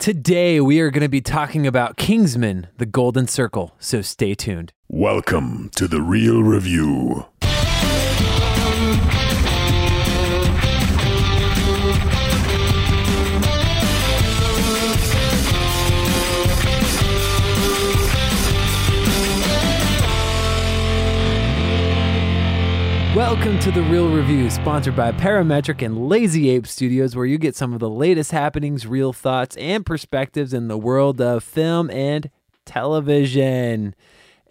Today, we are going to be talking about Kingsman, the Golden Circle, so stay tuned. Welcome to the Reel Review. Welcome to the Reel Review, sponsored by Parametric and Lazy Ape Studios, where you get some of the latest happenings, real thoughts, and perspectives in the world of film and television.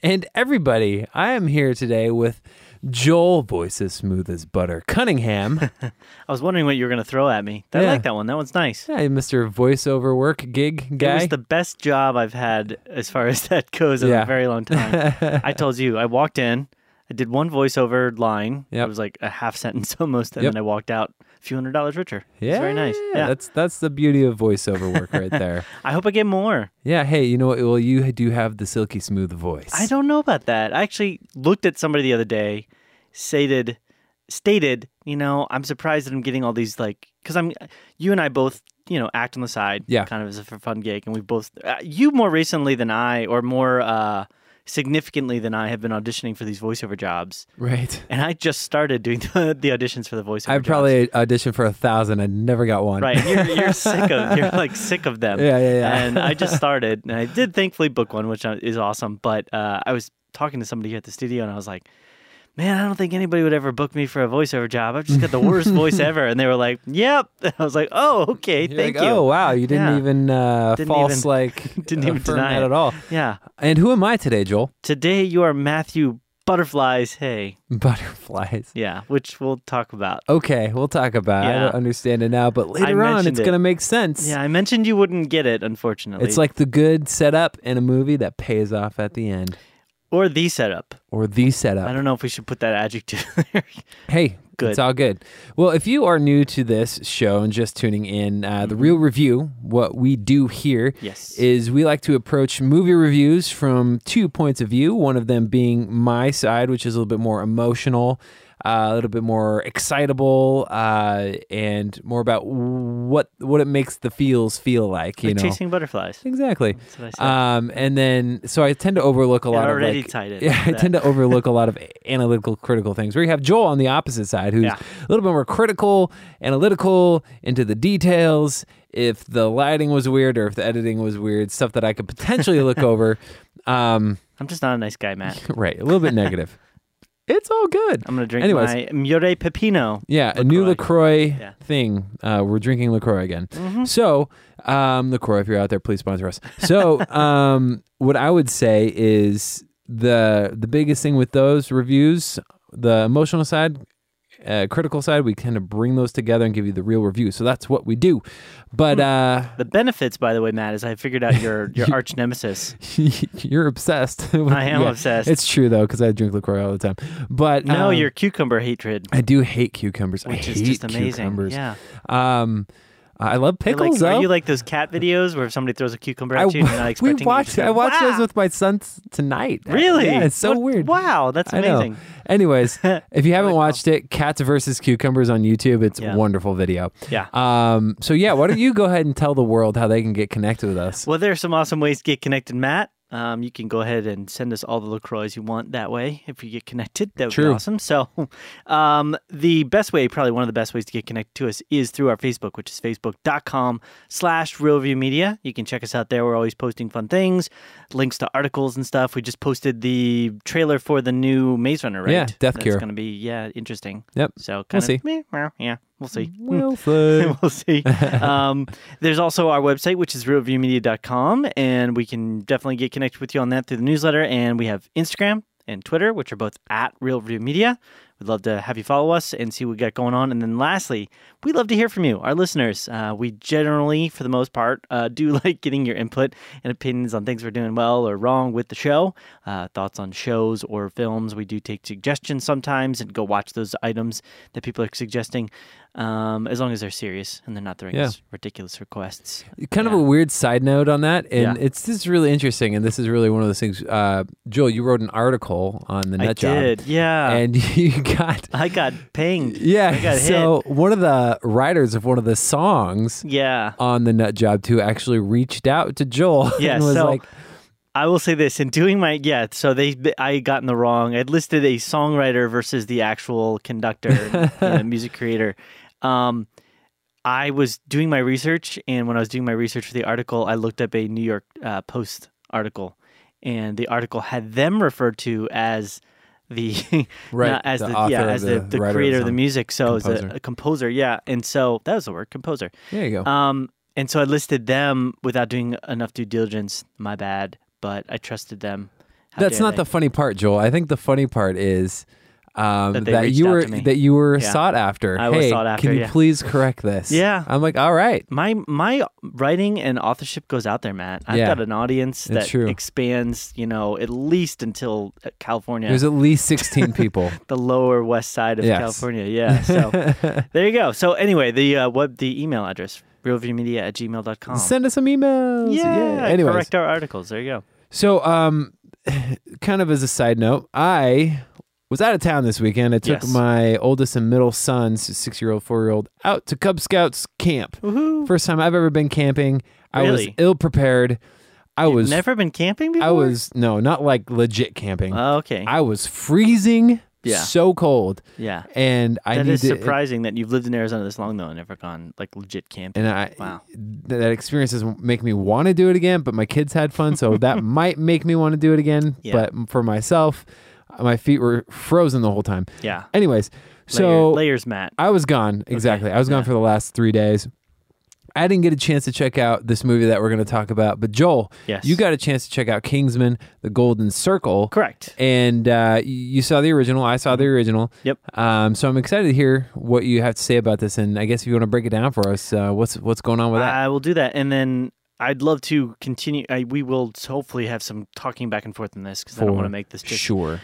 And everybody, I am here today with Joel, voice as smooth as butter, Cunningham. I was wondering what you were going to throw at me. I Yeah. like that one. That one's nice. Hey, Mr. Voiceover Work Gig guy. It was the best job I've had as far as that goes in Yeah. a very long time. I told you, I walked in, I did one voiceover line. Yep. It was like a half sentence almost, and Yep. then I walked out a few hundred dollars richer. yeah, It's very nice. Yeah. That's that's the beauty of voiceover work right there. I hope I get more. yeah. Hey, you know what? Well, you do have the silky smooth voice. I don't know about that. I actually looked at somebody the other day, stated, stated, you know, I'm surprised that I'm getting all these like, because I'm, you and I both, you know, act on the side, Yeah. kind of as a fun gig, and we both, uh, you more recently than I, or more uh, significantly than I, have been auditioning for these voiceover jobs, Right. and I just started doing the, the auditions for the voiceover. I probably auditioned for a thousand. I never got one. Right, you're, you're sick of you're like sick of them. Yeah, yeah, yeah. And I just started, and I did thankfully book one, which uh, is awesome. But uh, I was talking to somebody here at the studio, and I was like, "Man, I don't think anybody would ever book me for a voiceover job. I've just got the worst voice ever." And they were like, "Yep." And I was like, "Oh, okay, You're thank like, you." Oh wow, you didn't Yeah. even uh, Didn't false even- like didn't even deny that it. at all. Yeah. And who am I today, Joel? Today you are Matthew Butterflies. Hey, Butterflies. yeah, which we'll talk about. Okay, we'll talk about. it. I don't understand it now, but later on, it's it. gonna make sense. Yeah, I mentioned you wouldn't get it, unfortunately. It's like the good setup in a movie that pays off at the end, or the setup. or the setup. I don't know if we should put that adjective there. Hey, Good. It's all good. Well, if you are new to this show and just tuning in, uh, Mm-hmm. the reel review, what we do here Yes. is we like to approach movie reviews from two points of view. One of them being my side, which is a little bit more emotional, uh, a little bit more excitable, uh, and more about what what it makes the feels feel like. You like know, chasing butterflies. exactly. That's what I said. Um, and then so I tend to overlook a It lot already of like, tied in yeah, I tend to overlook a lot of analytical, critical things. Where you have Joel on the opposite side, who's Yeah. a little bit more critical, analytical, into the details. If the lighting was weird or if the editing was weird, stuff that I could potentially look over. Um, I'm just not a nice guy, Matt. right, a little bit negative. It's all good. I'm gonna drink Anyways. my Mure Pepino. Yeah, a new LaCroix. LaCroix Yeah. thing. Uh, we're drinking LaCroix again. Mm-hmm. So, um, LaCroix, if you're out there, please sponsor us. So, um, what I would say is the the biggest thing with those reviews, the emotional side, uh, critical side, we kind of bring those together and give you the real review. So that's what we do. But uh, The benefits, by the way, Matt, is I figured out your your arch nemesis. you're obsessed. with- I am obsessed. It's true though, because I drink LaCroix all the time. But No, um, your cucumber hatred, I do hate cucumbers. I which hate is just amazing. cucumbers. Yeah. Um, I love pickles. Like, are you like those cat videos where somebody throws a cucumber I, at you and you're not we expecting you watched. go, I watched "Wow!" those with my sons tonight. Really? Yeah, it's so What- weird. Wow, that's I amazing. Anyways, if you haven't watched it, Cats versus Cucumbers on YouTube, it's Yeah. a wonderful video. Yeah. Um. So yeah, why don't you go ahead and tell the world how they can get connected with us? Well, there are some awesome ways to get connected, Matt. Um, you can go ahead and send us all the LaCroix you want that way if you get connected. That would True. be awesome. So, um, the best way, probably one of the best ways to get connected to us is through our Facebook, which is facebook.com slash Reel Review Media. You can check us out there. We're always posting fun things, links to articles and stuff. We just posted the trailer for the new Maze Runner, right? Yeah, Death That's Cure. going to be, yeah, interesting. Yep. So, kind We'll of, meh, well, yeah, we'll see. We'll see. we'll see. Um, there's also our website, which is realviewmedia.com, and we can definitely get connected with you on that through the newsletter. And we have Instagram and Twitter, which are both at Reel Review Media. We'd love to have you follow us and see what we got going on. And then lastly, we'd love to hear from you, our listeners. Uh, we generally, for the most part, uh, do like getting your input and opinions on things we're doing well or wrong with the show, uh, thoughts on shows or films. We do take suggestions sometimes and go watch those items that people are suggesting, um, as long as they're serious and they're not throwing Yeah. us ridiculous requests. kind of a weird side note on that, and Yeah. it's this is really interesting, and this is really one of those things. Uh, Joel, you wrote an article on the I Nut Job, did, yeah. and you got I got pinged. yeah. Got so one of the writers of one of the songs Yeah. on the Nut Job 2 actually reached out to Joel Yeah, and was so- like, I will say this in doing my yeah. So they I got in the wrong. I'd listed a songwriter versus the actual conductor, you know, music creator. Um, I was doing my research, and when I was doing my research for the article, I looked up a New York uh, Post article, and the article had them referred to as the Right, not as the the, yeah as the- the, the the writer of creator of the music. So as a, a composer, yeah. And so that was the word, composer. there you go. Um, and so I listed them without doing enough due diligence. My bad, but I trusted them. How That's not they. the funny part, Joel. I think the funny part is um, That that, you were that you were Yeah. sought after. I was hey, sought after, can you yeah. please correct this? Yeah. I'm like, all right. my my writing and authorship goes out there, Matt. I've Yeah. got an audience It's that true. expands, you know, at least until uh, California, There's at least 16 people. the lower west side of Yes. California. Yeah. So there you go. So anyway, the uh, web the email address realviewmedia at gmail.com. Send us some emails. yeah. Anyways, Correct our articles. There you go. so um, kind of as a side note, I was out of town this weekend. I took Yes. my oldest and middle sons, six year old, four year old, out to Cub Scouts camp. Woohoo. First time I've ever been camping. I was ill prepared. I You've was never been camping before. I was no, not like legit camping. Oh, okay. I was freezing, Yeah. so cold, yeah. and I That is to. surprising that you've lived in Arizona this long though and never gone like legit camping. And I, Wow. th- that experience doesn't make me want to do it again. But my kids had fun, so that might make me want to do it again. Yeah. But for myself, my feet were frozen the whole time. Yeah. Anyways, Layer- so layers, Matt. I was gone. Exactly, I was gone yeah. for the last three days. I didn't get a chance to check out this movie that we're going to talk about, but Joel, Yes. you got a chance to check out Kingsman: The Golden Circle. Correct. and uh, you saw the original. I saw the original. Mm-hmm. Yep. Um, so I'm excited to hear what you have to say about this. And I guess if you want to break it down for us, uh, what's what's going on with that? I will do that, and then I'd love to continue. I, we will hopefully have some talking back and forth in this because I don't want to make this just sure.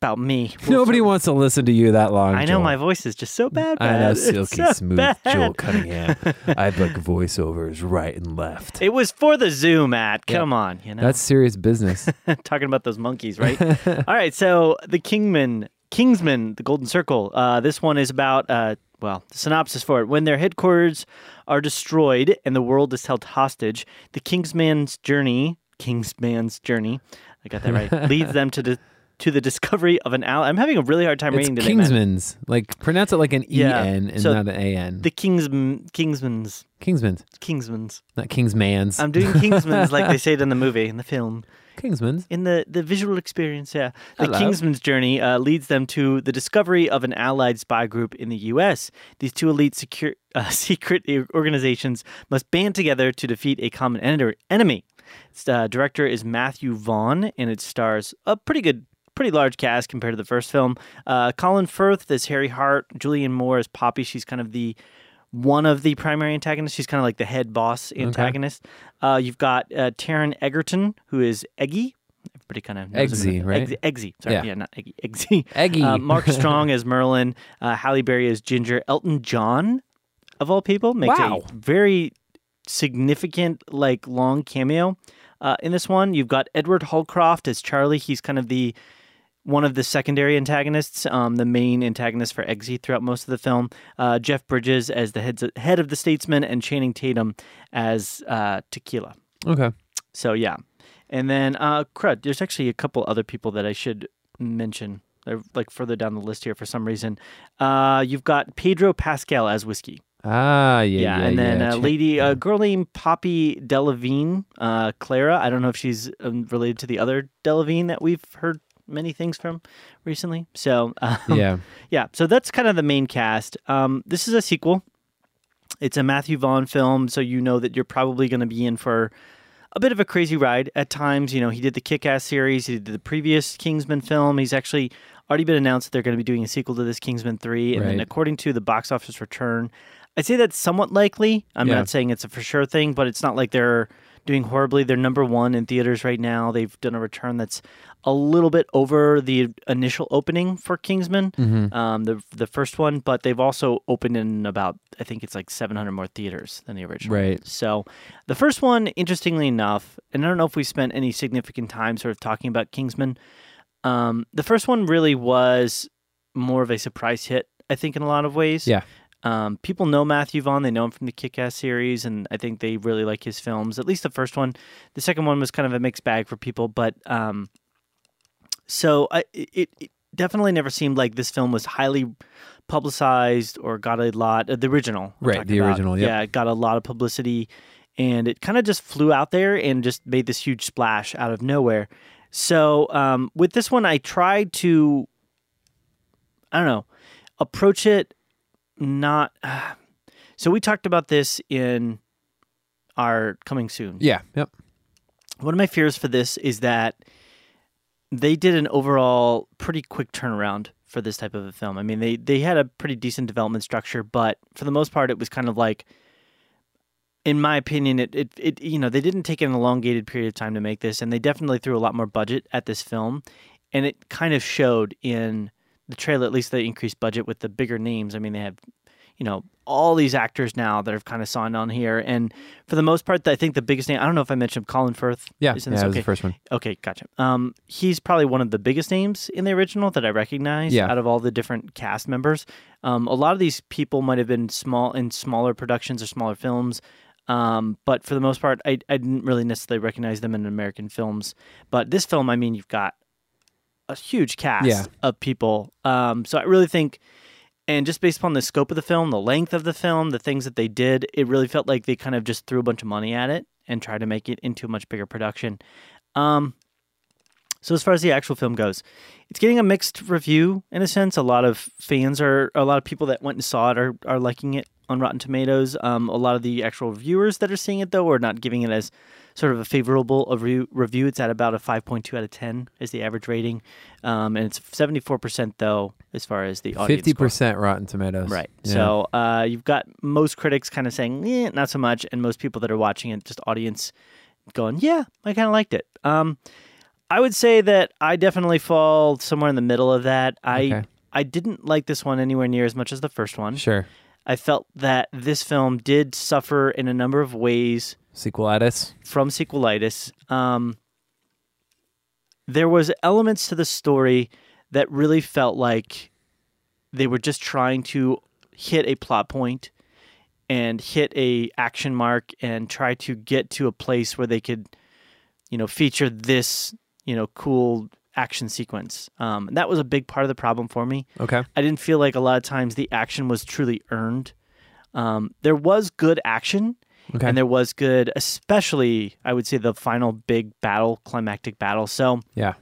About me. We'll Nobody wants to listen to you that long. I know Joel. my voice is just so bad. I know, silky so smooth bad. Joel Cunningham. I like voiceovers right and left. It was for the zoo, Matt. Yeah. Come on, you know. That's serious business. talking about those monkeys, right? All right, so the Kingman, Kingsman, the Golden Circle. Uh, this one is about, uh, well, the synopsis for it: when their headquarters are destroyed and the world is held hostage, the Kingsman's journey, Kingsman's journey, I got that right, leads them to the to the discovery of an ally. I'm having a really hard time it's reading today, man. Kingsman's. Like pronounce it like an Yeah, E N and so not an A N. The Kingsman, Kingsman's, Kingsman's, Kingsman's. not Kingsman's. I'm doing Kingsman's like they say it in the movie, in the film. Kingsman's. in the, the visual experience, yeah. The Hello. Kingsman's journey uh, leads them to the discovery of an allied spy group in the U.S. These two elite secure, uh, secret organizations must band together to defeat a common enemy. Its uh, director is Matthew Vaughn, and it stars a pretty good, pretty large cast compared to the first film. Uh, Colin Firth as Harry Hart, Julianne Moore as Poppy. She's kind of the one of the primary antagonists. She's kind of like the head boss antagonist. Uh, you've got uh, Taron Egerton, who is Eggy. Everybody kind of. Eggsy, right? Eggsy, Eggsy. Sorry, Yeah. yeah, not Eggy. Eggsy. Eggy. Uh, Mark Strong as Merlin. Uh, Halle Berry as Ginger. Elton John, of all people, makes Wow. a very significant, like, long cameo. Uh, in this one, you've got Edward Holcroft as Charlie. He's kind of the one of the secondary antagonists, um, the main antagonist for Eggsy throughout most of the film. Uh, Jeff Bridges as the heads head of the Statesman, and Channing Tatum as uh, Tequila. okay. So yeah, and then uh, crud. There's actually a couple other people that I should mention. They're like further down the list here for some reason. Uh, you've got Pedro Pascal as Whiskey. Ah, yeah, yeah. and then yeah. a lady, a girl named Poppy Delevingne, uh, Clara. I don't know if she's um, related to the other Delevingne that we've heard many things from recently. So um, yeah. yeah, so that's kind of the main cast. Um, this is a sequel. It's a Matthew Vaughn film, so you know that you're probably going to be in for a bit of a crazy ride at times. You know, he did the Kick Ass series, he did the previous Kingsman film. He's actually already been announced that they're going to be doing a sequel to this Kingsman 3. And then, according to the box office return, I'd say that's somewhat likely. I'm Yeah. not saying it's a for sure thing, but it's not like they're doing horribly. They're number one in theaters right now. They've done a return that's a little bit over the initial opening for Kingsman, Mhm. um, the the first one, but they've also opened in about I think it's like 700 more theaters than the original. Right. So the first one, interestingly enough, and I don't know if we spent any significant time sort of talking about Kingsman. Um, the first one really was more of a surprise hit. I think in a lot of ways. Yeah. Um, people know Matthew Vaughn. They know him from the Kick-Ass series, and I think they really like his films. At least the first one. The second one was kind of a mixed bag for people, but um, so I, it, it definitely never seemed like this film was highly publicized or got a lot. Uh, the original, I'm Right, the about. original, yep. Yeah, it got a lot of publicity, and it kind of just flew out there and just made this huge splash out of nowhere. So um, with this one, I tried to, I don't know, approach it not. so we talked about this in our coming soon. Yeah. Yep. One of my fears for this is that they did an overall pretty quick turnaround for this type of a film. I mean, they they had a pretty decent development structure, but for the most part, it was kind of like, in my opinion, it it, it you know they didn't take an elongated period of time to make this, and they definitely threw a lot more budget at this film, and it kind of showed in the trailer. At least the increased budget with the bigger names. I mean, they have you know all these actors now that have kind of signed on here, and for the most part, I think the biggest name. I don't know if I mentioned Colin Firth. Yeah. is in Yeah. this. That was Okay. the first one. Okay, gotcha. Um, he's probably one of the biggest names in the original that I recognize Yeah. out of all the different cast members. Um, a lot of these people might have been small in smaller productions or smaller films. Um, but for the most part, I, I didn't really necessarily recognize them in American films. But this film, I mean, you've got a huge cast Yeah. of people. Um, so I really think, and just based upon the scope of the film, the length of the film, the things that they did, it really felt like they kind of just threw a bunch of money at it and tried to make it into a much bigger production. Um, so as far as the actual film goes, it's getting a mixed review in a sense. A lot of fans are, a lot of people that went and saw it are, are liking it on Rotten Tomatoes. Um, a lot of the actual viewers that are seeing it though are not giving it as sort of a favorable review. review. It's at about a 5.2 out of 10 is the average rating, um, and it's 74% though as far as the audience Fifty score. percent Rotten Tomatoes. Right. Yeah. So uh, you've got most critics kind of saying, eh, not so much, and most people that are watching it, just audience, going, yeah, I kind of liked it. Um, I would say that I definitely fall somewhere in the middle of that. I Okay. I didn't like this one anywhere near as much as the first one. Sure. I felt that this film did suffer in a number of ways Sequelitis. from sequelitis. Um, there was elements to the story that really felt like they were just trying to hit a plot point and hit a action mark and try to get to a place where they could, you know, feature this, you know, cool action sequence. Um, that was a big part of the problem for me. Okay. I didn't feel like a lot of times the action was truly earned. Um, there was good action, Okay. and there was good, especially I would say the final big battle, climactic battle. So yeah.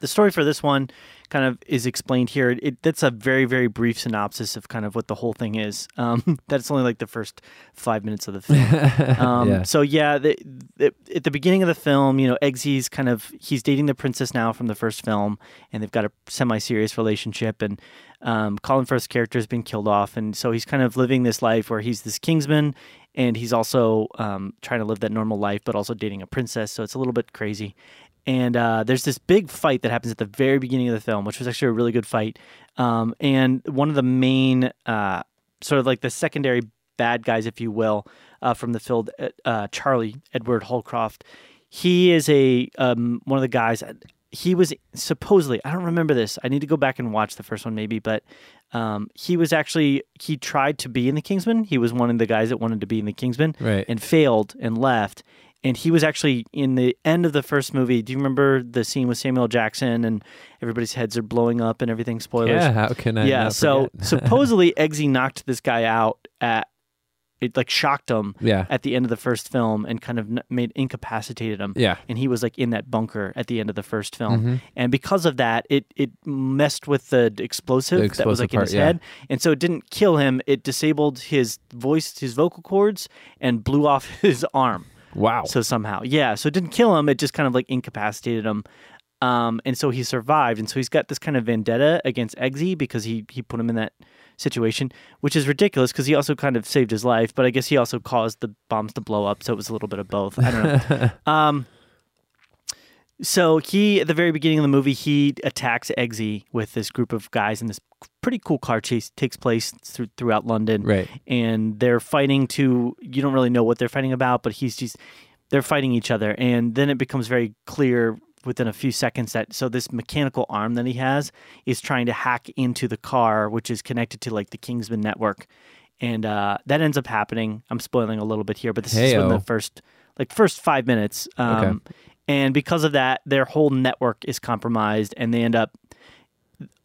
the story for this one kind of is explained here. It, that's a very very brief synopsis of kind of what the whole thing is. Um, that's only like the first five minutes of the film. Um, yeah. So yeah, the, the, at the beginning of the film, you know, Eggsy's kind of he's dating the princess now from the first film, and they've got a semi-serious relationship. And um, Colin Firth's character has been killed off, and so he's kind of living this life where he's this Kingsman, and he's also um, trying to live that normal life, but also dating a princess. So it's a little bit crazy. And uh, there's this big fight that happens at the very beginning of the film, which was actually a really good fight. Um, and one of the main, uh, sort of like the secondary bad guys, if you will, uh, from the film, uh, Charlie Edward Holcroft. He is a um, one of the guys. He was supposedly I don't remember this. I need to go back and watch the first one maybe, but um, he was actually he tried to be in the Kingsman. He was one of the guys that wanted to be in the Kingsman Right. and failed and left. And he was actually in the end of the first movie. Do you remember the scene with Samuel Jackson and everybody's heads are blowing up and everything? Spoilers. yeah. How can I? Yeah, so supposedly Eggsy knocked this guy out at it like shocked him yeah. at the end of the first film and kind of made incapacitated him. Yeah. And he was like in that bunker at the end of the first film. Mhm. And because of that, it it messed with the explosive, The that was explosive like in his yeah. head. And so it didn't kill him, it disabled his voice, his vocal cords and blew off his arm. Wow. So somehow, yeah. So it didn't kill him; it just kind of like incapacitated him. Um, and so he survived, and so he's got this kind of vendetta against Eggsy because he he put him in that situation, which is ridiculous because he also kind of saved his life, but I guess he also caused the bombs to blow up, so it was a little bit of both. I don't know. um, so he at the very beginning of the movie he attacks Eggsy with this group of guys, and this pretty cool car chase takes place through, throughout London right. and they're fighting to you don't really know what they're fighting about but he's just they're fighting each other and then it becomes very clear within a few seconds that so this mechanical arm that he has is trying to hack into the car, which is connected to like the Kingsman network, and uh, that ends up happening. I'm spoiling a little bit here, but this is in the first like first five minutes. Um, And because of that, their whole network is compromised, and they end up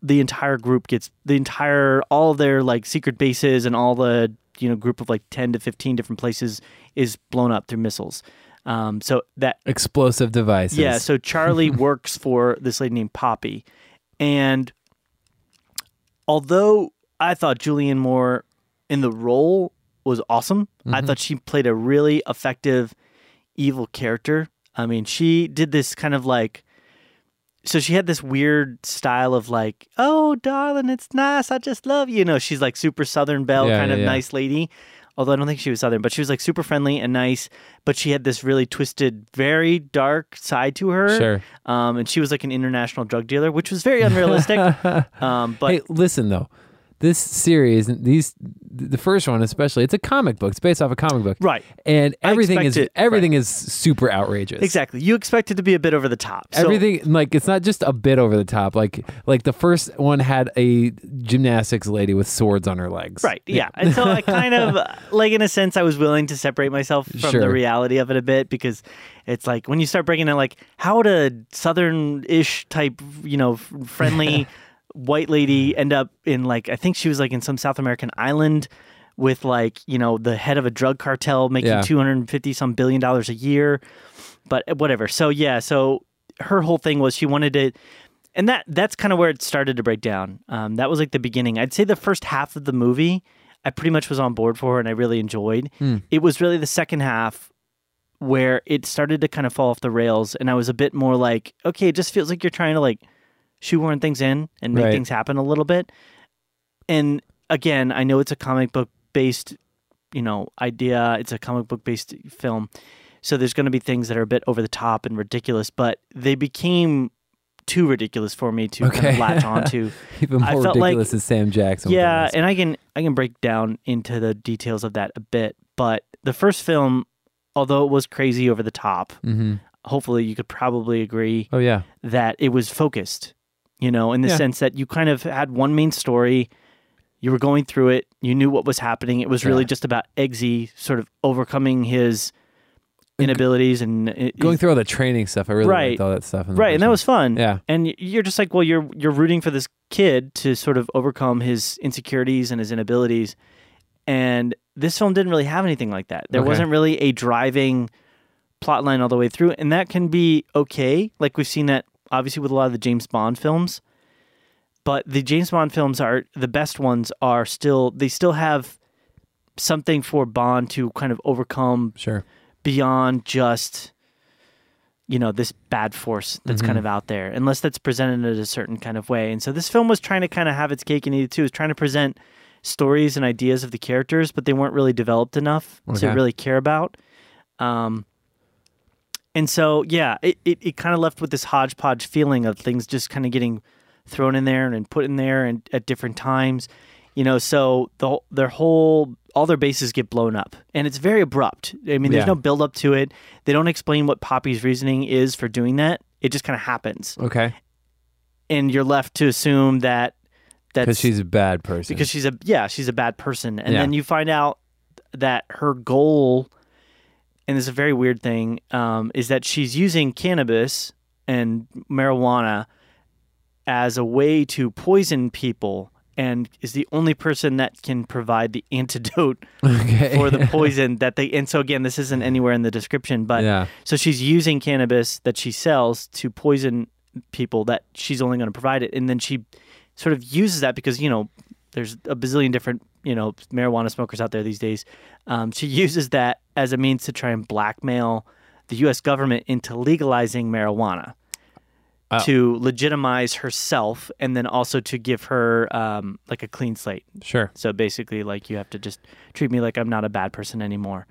the entire group gets the entire all their like secret bases and all the you know group of like 10 to 15 different places is blown up through missiles um, so that Explosive devices. yeah so charlie works for this lady named poppy and although i thought julianne moore in the role was awesome i thought she played a really effective evil character i mean she did this kind of like so she had this weird style of like, oh, darling, it's nice. I just love you. You know, she's like super Southern Belle Yeah, kind yeah, of yeah. nice lady. Although I don't think she was Southern, but she was like super friendly and nice. But she had this really twisted, very dark side to her. Sure. Um, and she was like an international drug dealer, which was very unrealistic. um, but hey, listen though, this series, these the first one especially, it's a comic book. It's based off a comic book, Right. And everything is it- everything is super outrageous. exactly, you expect it to be a bit over the top. So, Everything like it's not just a bit over the top. Like like the first one had a gymnastics lady with swords on her legs. Right. Yeah. And so I kind of, like, in a sense, I was willing to separate myself from the reality of it a bit because it's like when you start breaking it, like, how would a southern ish type, you know, friendly white lady end up in, like, I think she was like in some South American island with, like, you know, the head of a drug cartel making Yeah. 250 some billion dollars a year. But uh, whatever. So, yeah. So her whole thing was she wanted to and that that's kind of where it started to break down. Um, that was like the beginning. I'd say the first half of the movie, I pretty much was on board for, and I really enjoyed. It was really the second half where it started to kind of fall off the rails, and I was a bit more like, okay, it just feels like you're trying to like shoehorn things in and make Right. things happen a little bit. And again, I know it's a comic book based, you know, idea. It's a comic book based film. So there's going to be things that are a bit over the top and ridiculous, but they became too ridiculous for me to kind Okay. of latch onto. Even I more felt like- ridiculous is Sam Jackson. yeah, and I can I can break down into the details of that a bit, but the first film, although it was crazy over the top, Mhm. hopefully you could probably agree Oh yeah. that it was focused, you know, in the Yeah. sense that you kind of had one main story, you were going through it, you knew what was happening. It was really Yeah. just about Eggsy sort of overcoming his inabilities and uh, it- Going through all the training stuff, I really Right. liked all that stuff. right, and that was fun. Yeah. and you're just like, well, you're you're rooting for this kid to sort of overcome his insecurities and his inabilities, and this film didn't really have anything like that. There Okay. wasn't really a driving plot line all the way through, and that can be okay. Like we've seen that obviously with a lot of the James Bond films, but the James Bond films are the best ones. Are still they still have something for Bond to kind of overcome Sure. beyond just you know this bad force that's kind of out there unless that's presented in a certain kind of way. And so this film was trying to kind of have its cake and eat it too. It was trying to present stories and ideas of the characters but they weren't really developed enough to really care about. Um and so yeah it, it, it kind of left with this hodgepodge feeling of things just kind of getting thrown in there and put in there and at different times you know so the their whole all their bases get blown up and it's very abrupt i mean there's Yeah. no build up to it they don't explain what poppy's reasoning is for doing that it just kind of happens Okay. and you're left to assume that that's Because she's a bad person. because she's a yeah she's a bad person and Yeah. then you find out that her goal and this is a very weird thing um, is that she's using cannabis and marijuana as a way to poison people and is the only person that can provide the antidote okay. for the poison that they and so again this isn't anywhere in the description but yeah. so she's using cannabis that she sells to poison people that she's only going to provide it. And then she sort of uses that because, you know, there's a bazillion different, you know, marijuana smokers out there these days. Um, she uses that as a means to try and blackmail the U.S. government into legalizing marijuana Oh. to legitimize herself and then also to give her um, like a clean slate. Sure. So basically, like you have to just treat me like I'm not a bad person anymore.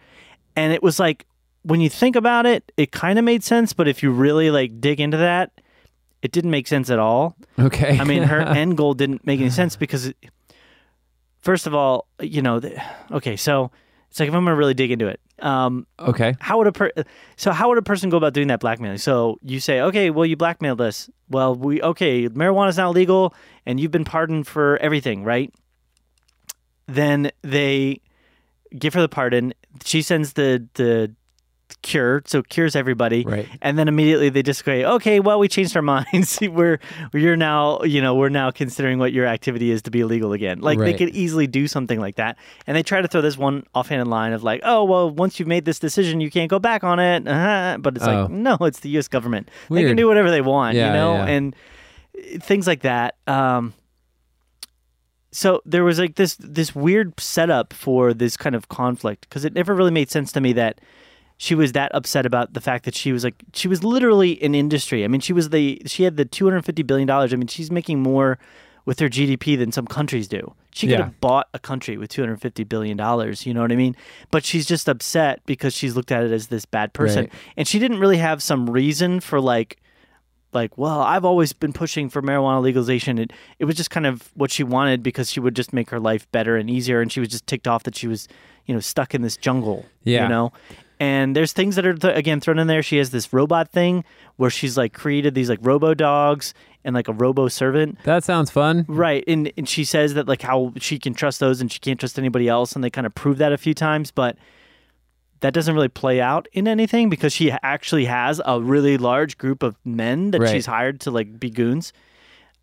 And it was like when you think about it, it kind of made sense. But if you really like dig into that, it didn't make sense at all. Okay. I mean, her end goal didn't make any sense because, it- first of all, you know, the, okay, so It's like if I'm gonna really dig into it. Um, Okay. how would a per- so how would a person go about doing that blackmailing? So you say, okay, well you blackmailed us. Well, we okay, marijuana's now legal, and you've been pardoned for everything, right? Then they give her the pardon. She sends the the cure, so cures everybody, Right. and then immediately they just go, okay, well we changed our minds. we're you're now you know we're now considering what your activity is to be illegal again. Like they could easily do something like that, and they try to throw this one offhanded line of like, oh well, once you've made this decision, you can't go back on it. Uh-huh. But it's Oh. like, no, it's the U.S. government. They can do whatever they want, Yeah, you know, yeah. and uh, things like that. Um, so there was like this this weird setup for this kind of conflict because it never really made sense to me that she was that upset about the fact that she was like she was literally an industry. I mean, she was the she had the two hundred fifty billion dollars. I mean, she's making more with her GDP than some countries do. She could Yeah. have bought a country with two hundred fifty billion dollars. You know what I mean? But she's just upset because she's looked at it as this bad person, Right. and she didn't really have some reason for like like, well, I've always been pushing for marijuana legalization. It it was just kind of what she wanted because she would just make her life better and easier, and she was just ticked off that she was, you know, stuck in this jungle. Yeah. You know, and there's things that are th- again thrown in there. She has this robot thing where she's like created these like robo dogs and like a robo servant. That sounds fun. Right. And and she says that like how she can trust those and she can't trust anybody else and they kind of prove that a few times, but that doesn't really play out in anything because she actually has a really large group of men that Right. she's hired to like be goons.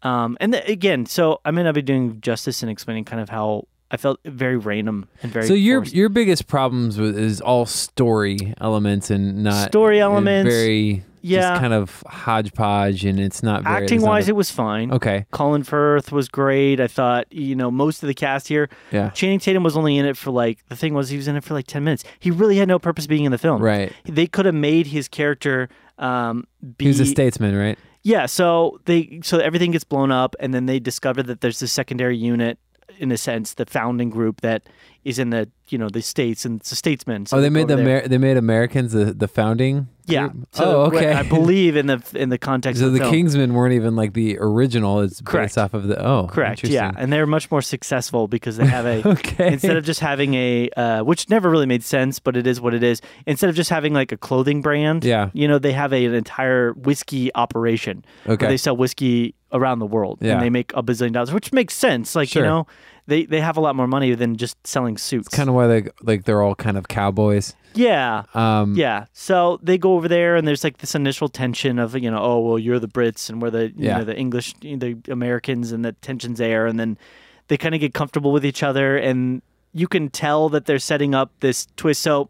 Um, and th- again, so I may not be doing justice in explaining kind of how I felt very random and very So your forced. your biggest problems with is all story elements and not Story elements, Very yeah. just kind of hodgepodge and it's not very acting it's not wise, a- it was fine. okay. Colin Firth was great. I thought, you know, most of the cast here. Yeah. Channing Tatum was only in it for like the thing was he was in it for like ten minutes. He really had no purpose being in the film. Right. They could have made his character um, be He was a statesman, right? yeah. So they so everything gets blown up, and then they discover that there's this secondary unit, in a sense, the founding group that is in the you know the states and it's a statesman. So oh, they made the. Amer- they made Americans the, the founding. yeah. group? So oh, okay. I believe in the in the context so of the the. Kingsmen weren't even like the original. It's Correct. based off of the oh, Correct. Yeah, and they're much more successful because they have a Okay. instead of just having a uh, which never really made sense, but it is what it is. Instead of just having like a clothing brand, Yeah. you know, they have a, an entire whiskey operation Okay. they sell whiskey around the world Yeah. and they make a bazillion dollars, which makes sense. Like Sure. you know, they they have a lot more money than just selling suits. kind of why they like they're all kind of cowboys. yeah. Um, Yeah, so they go over there, and there's like this initial tension of you know, oh well, you're the Brits, and we're the you Yeah. know the English, the Americans, and the tension's there, and then they kind of get comfortable with each other, and you can tell that they're setting up this twist. So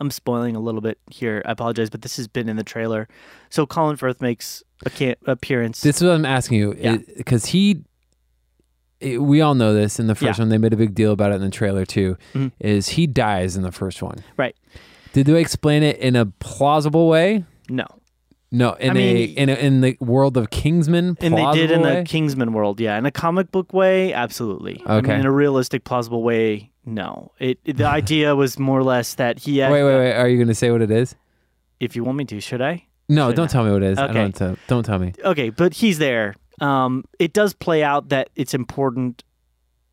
I'm spoiling a little bit here. I apologize, but this has been in the trailer. So Colin Firth makes a can- appearance. This is what I'm asking you Yeah. because he. it- we all know this in the first Yeah. one. They made a big deal about it in the trailer too. Mhm. Is he dies in the first one? right? Did they explain it in a plausible way? No, No, in I a mean- in a, in the world of Kingsman, and they did in the? Kingsman world, yeah. In a comic book way, absolutely. I mean, Okay. in a realistic, plausible way, no. It, it- the idea was more or less that he had. Wait, wait, wait. Are you going to say what it is? If you want me to, should I? No, Should don't not. tell me what it is. I Okay. don't want to. Don't tell me. Okay, but he's there. Um, it does play out that it's important.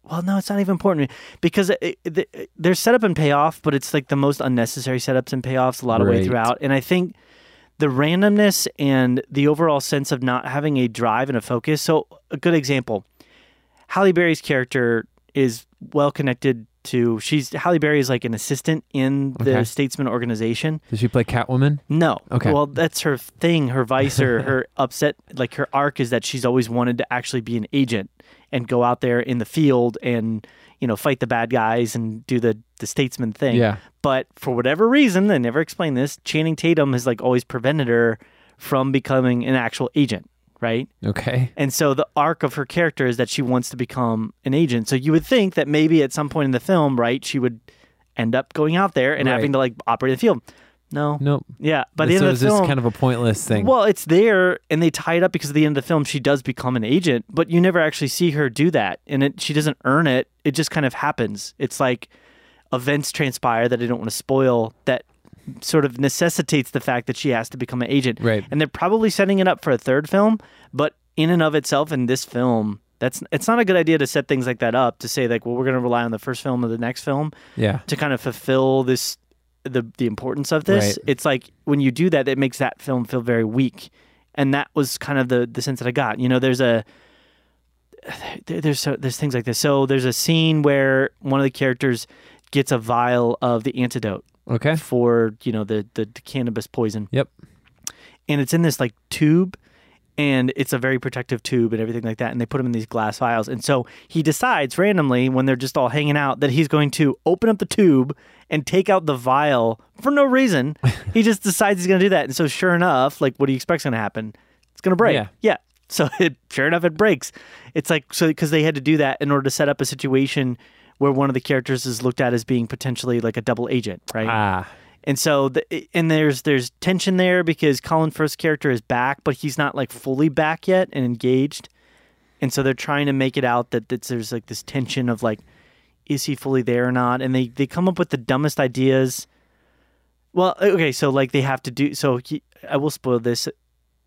Well, no, it's not even important because it, it, there's setup and payoff, but it's like the most unnecessary setups and payoffs a lot of way throughout. And I think the randomness and the overall sense of not having a drive and a focus. So, a good example Halle Berry's character is well connected to, she's, Halle Berry is like an assistant in the Okay. Statesman organization. Does she play Catwoman? No. Okay. Well, that's her thing. Her vice or her upset, like her arc is that she's always wanted to actually be an agent and go out there in the field and, you know, fight the bad guys and do the, the statesman thing. Yeah. But for whatever reason, they never explain this, Channing Tatum has like always prevented her from becoming an actual agent, right? Okay. And so the arc of her character is that she wants to become an agent. So you would think that maybe at some point in the film, right, she would end up going out there and Right. having to like operate in the field. No. Nope. Yeah. By the so end of the just film, kind of a pointless thing. well, it's there, and they tie it up because at the end of the film, she does become an agent, but you never actually see her do that, and it she doesn't earn it. It just kind of happens. It's like events transpire that I don't want to spoil that sort of necessitates the fact that she has to become an agent. Right. And they're probably setting it up for a third film, but in and of itself, in this film, That's it's not a good idea to set things like that up to say like, well, we're going to rely on the first film or the next film Yeah. to kind of fulfill this the the importance of this. Right. It's like when you do that, it makes that film feel very weak, and that was kind of the the sense that I got. You know, there's a there- there's so, there's things like this. So there's a scene where one of the characters gets a vial of the antidote Okay. for you know the the, the cannabis poison. Yep. And it's in this like tube, and it's a very protective tube and everything like that. And they put them in these glass vials. And so he decides randomly when they're just all hanging out that he's going to open up the tube and take out the vial for no reason. he just decides he's going to do that. And so sure enough, like what do you expect's going to happen? It's going to break. Yeah. Yeah. So it sure enough it breaks. It's like so because they had to do that in order to set up a situation where one of the characters is looked at as being potentially like a double agent, right? Ah. And so, the, and there's there's tension there because Colin Firth's character is back, but he's not like fully back yet and engaged. And so they're trying to make it out that, that there's like this tension of like, is he fully there or not? And they they come up with the dumbest ideas. Well, okay, so like they have to do so. He, I will spoil this.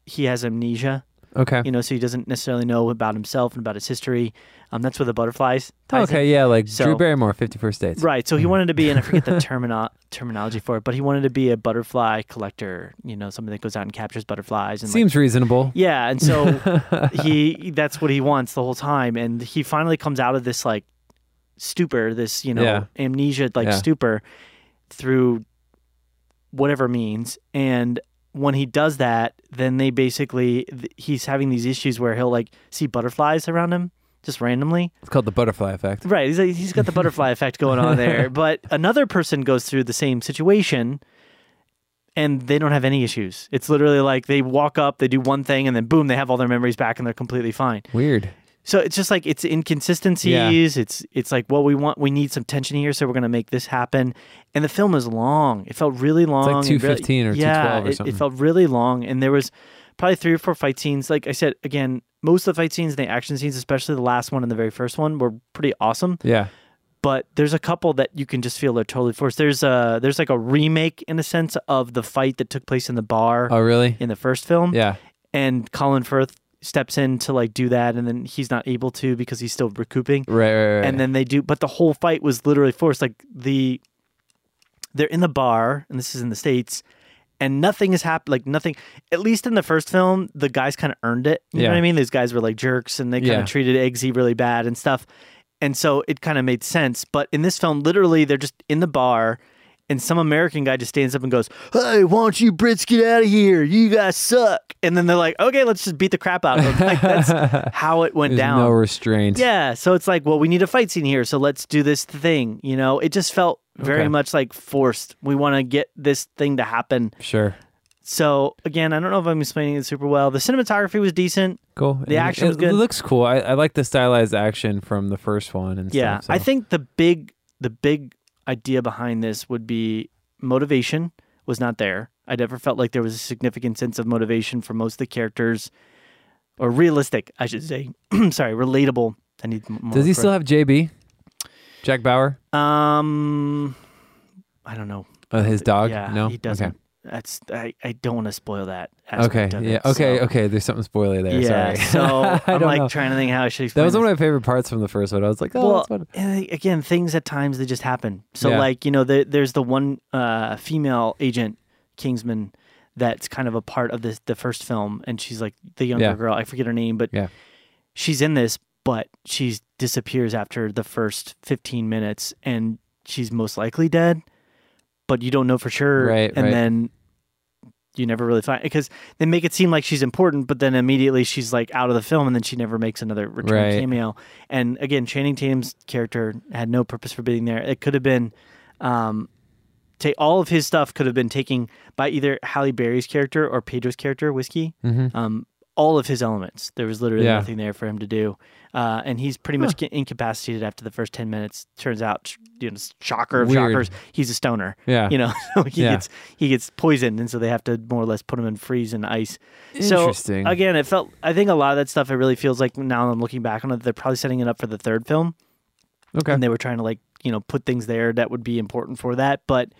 He has amnesia, Okay. you know, so he doesn't necessarily know about himself and about his history. Um, that's where the butterflies. ties in. Okay. Yeah. Like So- Drew Barrymore, Fifty First Dates. Right. So he wanted to be, and I forget the termino- terminology for it, but he wanted to be a butterfly collector. You know, somebody that goes out and captures butterflies. And like- Seems reasonable. yeah, and so he that's what he wants the whole time, and he finally comes out of this like stupor, this you know Yeah. amnesia like Yeah. stupor through whatever means, and when he does that, then they basically th- he's having these issues where he'll like see butterflies around him just randomly. It's called the butterfly effect. Right. He's, like, he's got the butterfly effect going on there. But another person goes through the same situation and they don't have any issues. It's literally like they walk up, they do one thing, and then boom, they have all their memories back and they're completely fine. Weird. So it's just like it's inconsistencies. It's it's like well, we want we need some tension here, so we're gonna make this happen. And the film is long. It felt really long. like and really- 2:15 or yeah, 2:12 or it- something. It felt really long, and there was probably three or four fight scenes. Like I said, again, most of the fight scenes, and the action scenes, especially the last one and the very first one, were pretty awesome Yeah. but there's a couple that you can just feel they're totally forced. There's a there's like a remake in a sense of the fight that took place in the bar Oh, really? in the first film, Yeah. and Colin Firth steps in to like do that, and then he's not able to because he's still recouping, Right. Right. Right. and then they do. But the whole fight was literally forced. Like the they're in the bar, and this is in the states. And nothing has happened. Like nothing. At least in the first film, the guys kind of earned it. You know what I mean? These guys were like jerks, and they kind of Yeah. treated Eggsy really bad and stuff. And so it kind of made sense. But in this film, literally, they're just in the bar, and some American guy just stands up and goes, "Hey, why don't you Brits get out of here? You guys suck." And then they're like, "Okay, let's just beat the crap out of them." Like that's how it went There's down. no restraint. Yeah, so it's like, well, we need a fight scene here, so let's do this thing. You know, it just felt very Okay. much like forced. We want to get this thing to happen. Sure. So again, I don't know if I'm explaining it super well. The cinematography was decent. Cool. The And action it, was good. It looks cool. I, I like the stylized action from the first one and Yeah, stuff. so- I think the big the big idea behind this would be motivation was not there. I never felt like there was a significant sense of motivation for most of the characters, or realistic, I should say. Sorry, relatable. I need. Does he still have JB? Jack Bauer? Um, I don't know. Uh, his dog? Yeah, no? he doesn't. That's I, I don't want to spoil that. Okay. Okay. aspect of Yeah. it, Okay. so- Okay. There's something spoiler there. Yeah. Sorry. So I'm like know. trying to think how I should That was one of my favorite parts from the first one. I was like, oh, well, again, things at times they just happen. So Yeah. like you know, the, there's the one uh, female agent Kingsman that's kind of a part of this the first film, and she's like the younger Yeah. girl. I forget her name, but Yeah. she's in this, but she disappears after the first 15 minutes, and she's most likely dead, but you don't know for sure. Right, and right. then you never really find because they make it seem like she's important, but then immediately she's like out of the film, and then she never makes another return Right. cameo. And again, Channing Tatum's character had no purpose for being there. It could have been, um, ta- all of his stuff could have been taken by either Halle Berry's character or Pedro's character, Whiskey. Mhm. Um, all of his elements. There was literally Yeah. nothing there for him to do, uh, and he's pretty much incapacitated after the first ten minutes. Turns out, you know, shocker of Weird. shockers, he's a stoner. Yeah. You know, so he Yeah. gets he gets poisoned, and so they have to more or less put him in freeze and ice. So Interesting. again, it felt. I think a lot of that stuff. It really feels like now I'm looking back on it. They're probably setting it up for the third film, okay. and they were trying to like you know put things there that would be important for that, but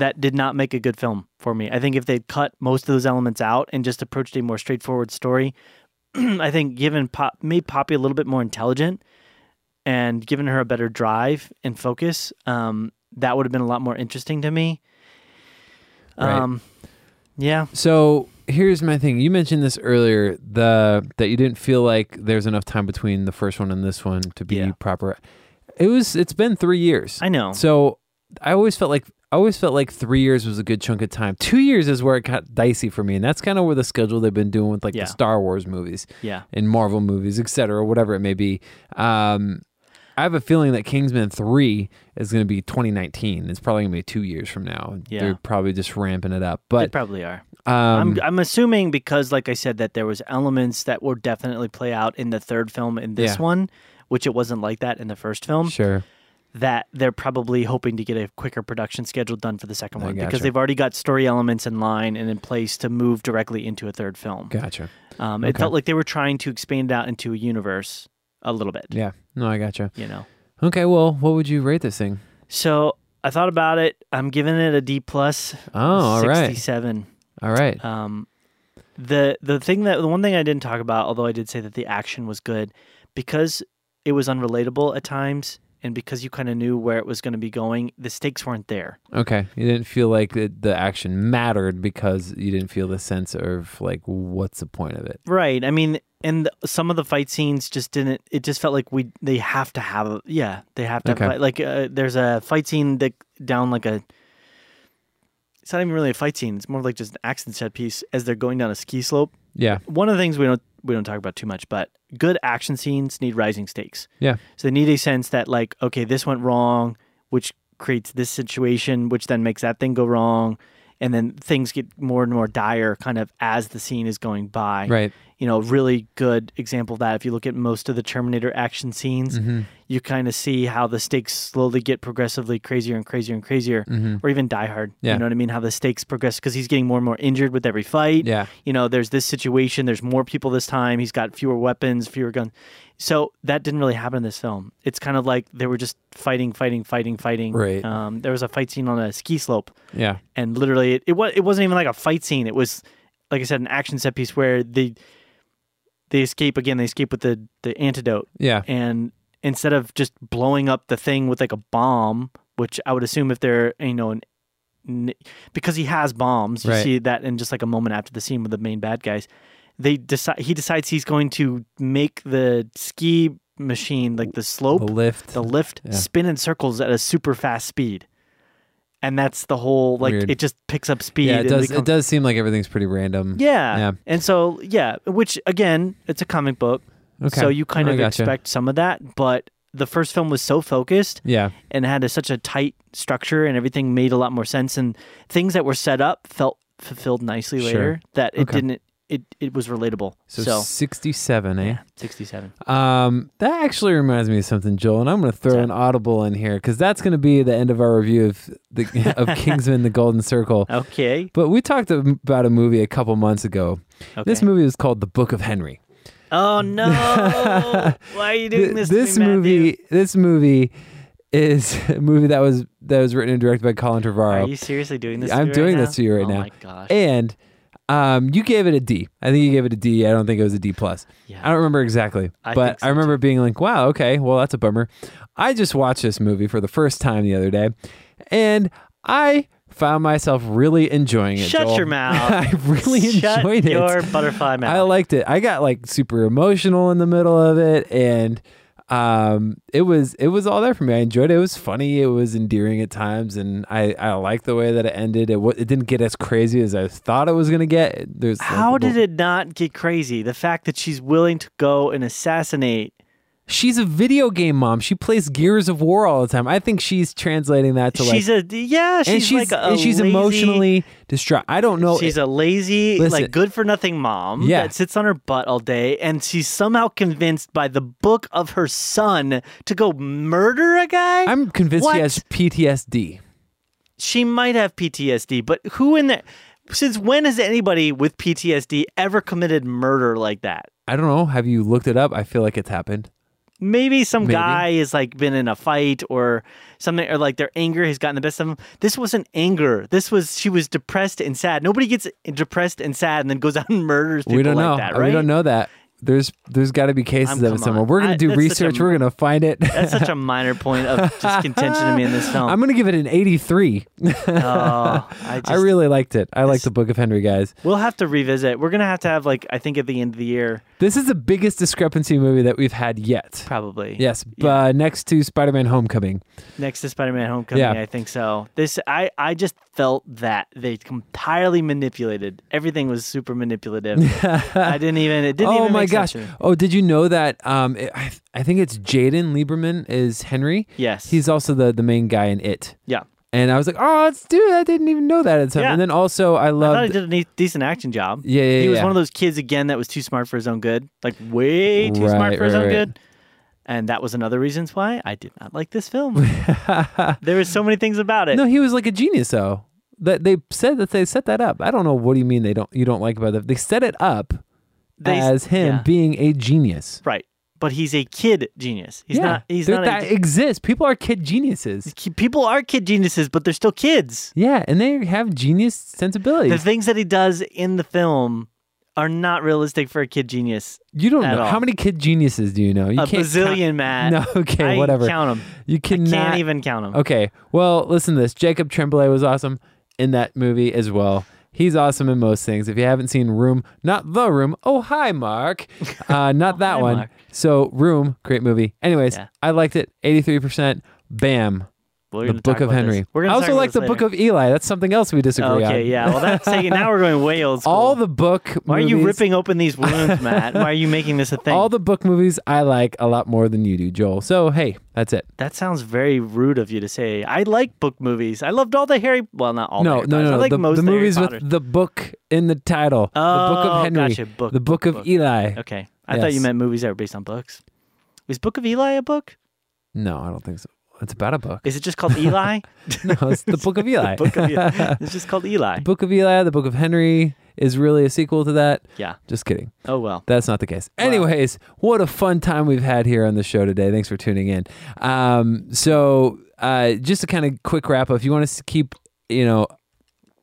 that did not make a good film for me. I think if they'd cut most of those elements out and just approached a more straightforward story, I think given pop, made Poppy a little bit more intelligent and given her a better drive and focus, um, that would have been a lot more interesting to me. Right. Um, yeah, So here's my thing. You mentioned this earlier, the that you didn't feel like there's enough time between the first one and this one to be Yeah. proper. It was. It's been three years. I know. So I always felt like I always felt like three years was a good chunk of time. Two years is where it got dicey for me, and that's kind of where the schedule they've been doing with like Yeah. the Star Wars movies Yeah. and Marvel movies, etc., whatever it may be. Um, I have a feeling that Kingsman three is going to be 2019. It's probably going to be two years from now. Yeah. They're probably just ramping it up, but they probably are. um, I'm, I'm assuming because, like I said, that there was elements that will definitely play out in the third film in this Yeah. one, which it wasn't like that in the first film. sure. That they're probably hoping to get a quicker production schedule done for the second I one gotcha. because they've already got story elements in line and in place to move directly into a third film. Gotcha. Um, it Okay. felt like they were trying to expand out into a universe a little bit. Yeah. No, I gotcha. You know. Okay. Well, what would you rate this thing? So I thought about it. I'm giving it a D plus. Oh, all right. Sixty-seven. All right. Um, the the thing that the one thing I didn't talk about, although I did say that the action was good, because it was unrelatable at times, and because you kind of knew where it was going to be going, the stakes weren't there. Okay. You didn't feel like the, the action mattered because you didn't feel the sense of like, what's the point of it? Right. I mean, and the- some of the fight scenes just didn't. It just felt like we they have to have a yeah they have to Okay. have, like uh, there's a fight scene that down like a. It's not even really a fight scene. It's more like just an action set piece as they're going down a ski slope. Yeah. one of the things we don't we don't talk about too much, but good action scenes need rising stakes. Yeah. So they need a sense that like, okay, this went wrong, which creates this situation, which then makes that thing go wrong, and then things get more and more dire kind of as the scene is going by. Right. You know, really good example of that. If you look at most of the Terminator action scenes, Mm-hmm. you kind of see how the stakes slowly get progressively crazier and crazier and crazier. Mm-hmm. Or even Die Hard. Yeah. You know what I mean? How the stakes progress because he's getting more and more injured with every fight Yeah. you know, there's this situation, there's more people this time, he's got fewer weapons, fewer guns. So that didn't really happen in this film. It's kind of like they were just fighting, fighting, fighting, fighting. Right. Um, there was a fight scene on a ski slope, Yeah. and literally, it, it was it wasn't even like a fight scene. It was, like I said, an action set piece where they they escape again. They escape with the the antidote, Yeah. and instead of just blowing up the thing with like a bomb, which I would assume if they're you know an because he has bombs, you Right. see that in just like a moment after the scene with the main bad guys. They decide he decides he's going to make the ski machine like the slope, The lift. the lift, Yeah. spin in circles at a super fast speed. And that's the whole like Weird. it just picks up speed. yeah. It does. becomes- It does seem like everything's pretty random. yeah. Yeah. And so yeah, which again, it's a comic book. Okay. So you kind of gotcha. expect some of that, but the first film was so focused Yeah. and had a, such a tight structure and everything made a lot more sense and things that were set up felt fulfilled nicely Sure. later that it Okay. didn't it, it was relatable. So, So, 67, eh? yeah, 67. Um, that actually reminds me of something, Joel, and I'm going to throw an audible in here because that's going to be the end of our review of the of Kingsman: The Golden Circle. Okay. But we talked about a movie a couple months ago. Okay. This movie was called The Book of Henry. Oh no! Why are you doing Th- this? to me, Matthew? movie, this movie is a movie that was that was written and directed by Colin Trevorrow. Are you seriously doing this? I'm me right doing now? this to you right oh now. Oh my gosh! and um, you gave it a D. I think you gave it a D. I don't think it was a D plus. yeah. I don't remember exactly, I but so, I remember being like, "Wow, okay, well that's a bummer." I just watched this movie for the first time the other day, and I found myself really enjoying it. Shut Joel. your mouth. I really Shut enjoyed it. your butterfly mouth. I liked it. I got like super emotional in the middle of it, and um, it was it was all there for me. I enjoyed it. It was funny. It was endearing at times, and I I liked the way that it ended. It wa- it didn't get as crazy as I thought it was gonna get. There's How the- did it not get crazy? The fact that she's willing to go and assassinate. She's a video game mom. She plays Gears of War all the time. I think she's translating that to like. she's a yeah. She's and she's like a and she's lazy, emotionally distraught. I don't know. She's a lazy, Listen. like good for nothing mom Yeah. that sits on her butt all day, and she's somehow convinced by the book of her son to go murder a guy. I'm convinced What? she has PTSD. she might have PTSD, but who in the since when has anybody with PTSD ever committed murder like that? I don't know. Have you looked it up? I feel like it's happened. Maybe some Maybe. guy has like been in a fight or something, or like their anger has gotten the best of them. This wasn't anger. This was she was depressed and sad. Nobody gets depressed and sad and then goes out and murders people we don't like know. that, We don't know that. There's there's got to be cases Um, of come it somewhere. on. We're gonna I- do that's such research. a- We're gonna find it. That's such a minor point of just contention to me in this film. I'm gonna give it an 83. oh, I just I really liked it. I like the Book of Henry, guys. We'll have to revisit. We're gonna have to have like I think at the end of the year, This is the biggest discrepancy movie that we've had yet. probably. Yes, uh, next to Spider-Man: Homecoming. Next to Spider-Man: Homecoming, Yeah. I think so. This I I just felt that they entirely manipulated. Everything was super manipulative. I didn't even. It didn't oh even. my gosh! Oh, did you know that? Um, it, I, I think it's Jaden Lieberman is Henry. Yes. He's also the the main guy in It. yeah. And I was like, oh, it's dude, I didn't even know that. And, Yeah. and then also, I I thought he did a decent action job. Yeah, yeah, He was yeah. one of those kids again that was too smart for his own good, like way too smart Right, for his own right. good. And that was another reasons why I did not like this film. there were so many things about it. no, he was like a genius though. That they said that they set that up. I don't know what do you mean they don't you don't like about that. They set it up They- as him yeah. being a genius. Right. But he's a kid genius. He's yeah, not. He's There- not. that A, exists. People are kid geniuses. people are kid geniuses, but they're still kids. Yeah, and they have genius sensibilities. The things that he does in the film are not realistic for a kid genius. you don't know all. how many kid geniuses do you know? You a can't bazillion, Matt. No, okay, I whatever. Count them. You I can't even count them. Okay. Well, listen to this. Jacob Tremblay was awesome in that movie as well. He's awesome in most things. If you haven't seen Room, not The Room. Oh, hi, Mark. Uh, not that hi, one. Mark. So, Room, great movie. Anyways, Yeah. I liked it. 83%. Bam. We're the Book of Henry. We're I also like the this Book of Eli. That's something else we disagree on. Okay, yeah. Well, that's taking. Now we're going way old school. All the book Why are you movies- ripping open these wounds, Matt? Why are you making this a thing? All the book movies I like a lot more than you do, Joel. So, hey, that's it. that sounds very rude of you to say. I like book movies. I loved all the Harry. Well, not all. no, the no, no, I like the most the of the Harry movies with the book in the title. the Book Oh, of Henry. gotcha. Book, the Book, book, of book. Eli. Okay, I thought you meant movies that were based on books. Is Book of Eli a book? No, I don't think so. It's about a book. Is it just called Eli? No, it's the Book of Eli. Book of Eli. It's just called Eli. the Book of Eli, the Book of Henry is really a sequel to that. Yeah. Just kidding. Oh well. That's not the case. Anyways, what a fun time we've had here on the show today. Thanks for tuning in. Um, so, uh, just a kind of quick wrap up. If you want to keep, you know,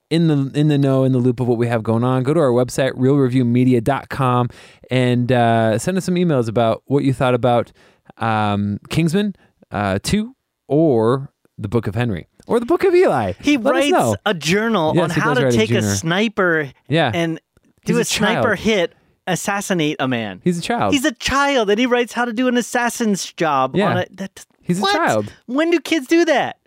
in the in the know in the loop of what we have going on go to our website reelreviewmedia.com and uh, send us some emails about what you thought about um, kingsman uh, 2 or the book of henry or the book of eli He Let writes a journal Yes, on how to write a take a sniper yeah and He's do a a, sniper hit, assassinate a man. he's a child He's a child, and he writes how to do an assassin's job. Yeah. on a, that, He's a child. When do kids do that?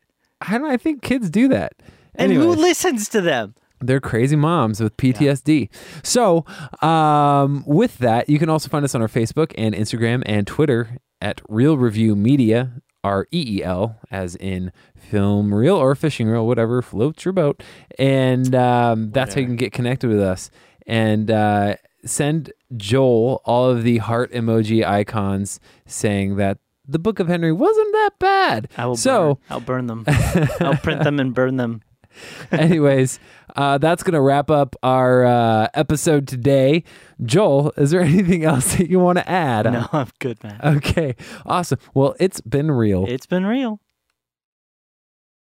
I don't I think kids do that And Anyways. who listens to them? They're crazy moms with PTSD. So, um, with that, you can also find us on our Facebook and Instagram and Twitter at Reel Review Media, R E E L, as in film reel or fishing reel, whatever floats your boat. And um, that's how you can get connected with us. And uh, send Joel all of the heart emoji icons saying that the Book of Henry wasn't that bad. I will. so, burn, I'll burn them. I'll print them and burn them. Anyways, uh, that's going to wrap up our uh, episode today. Joel, is there anything else that you want to add? No, I'm good, man. Okay, awesome. Well, it's been real. It's been real.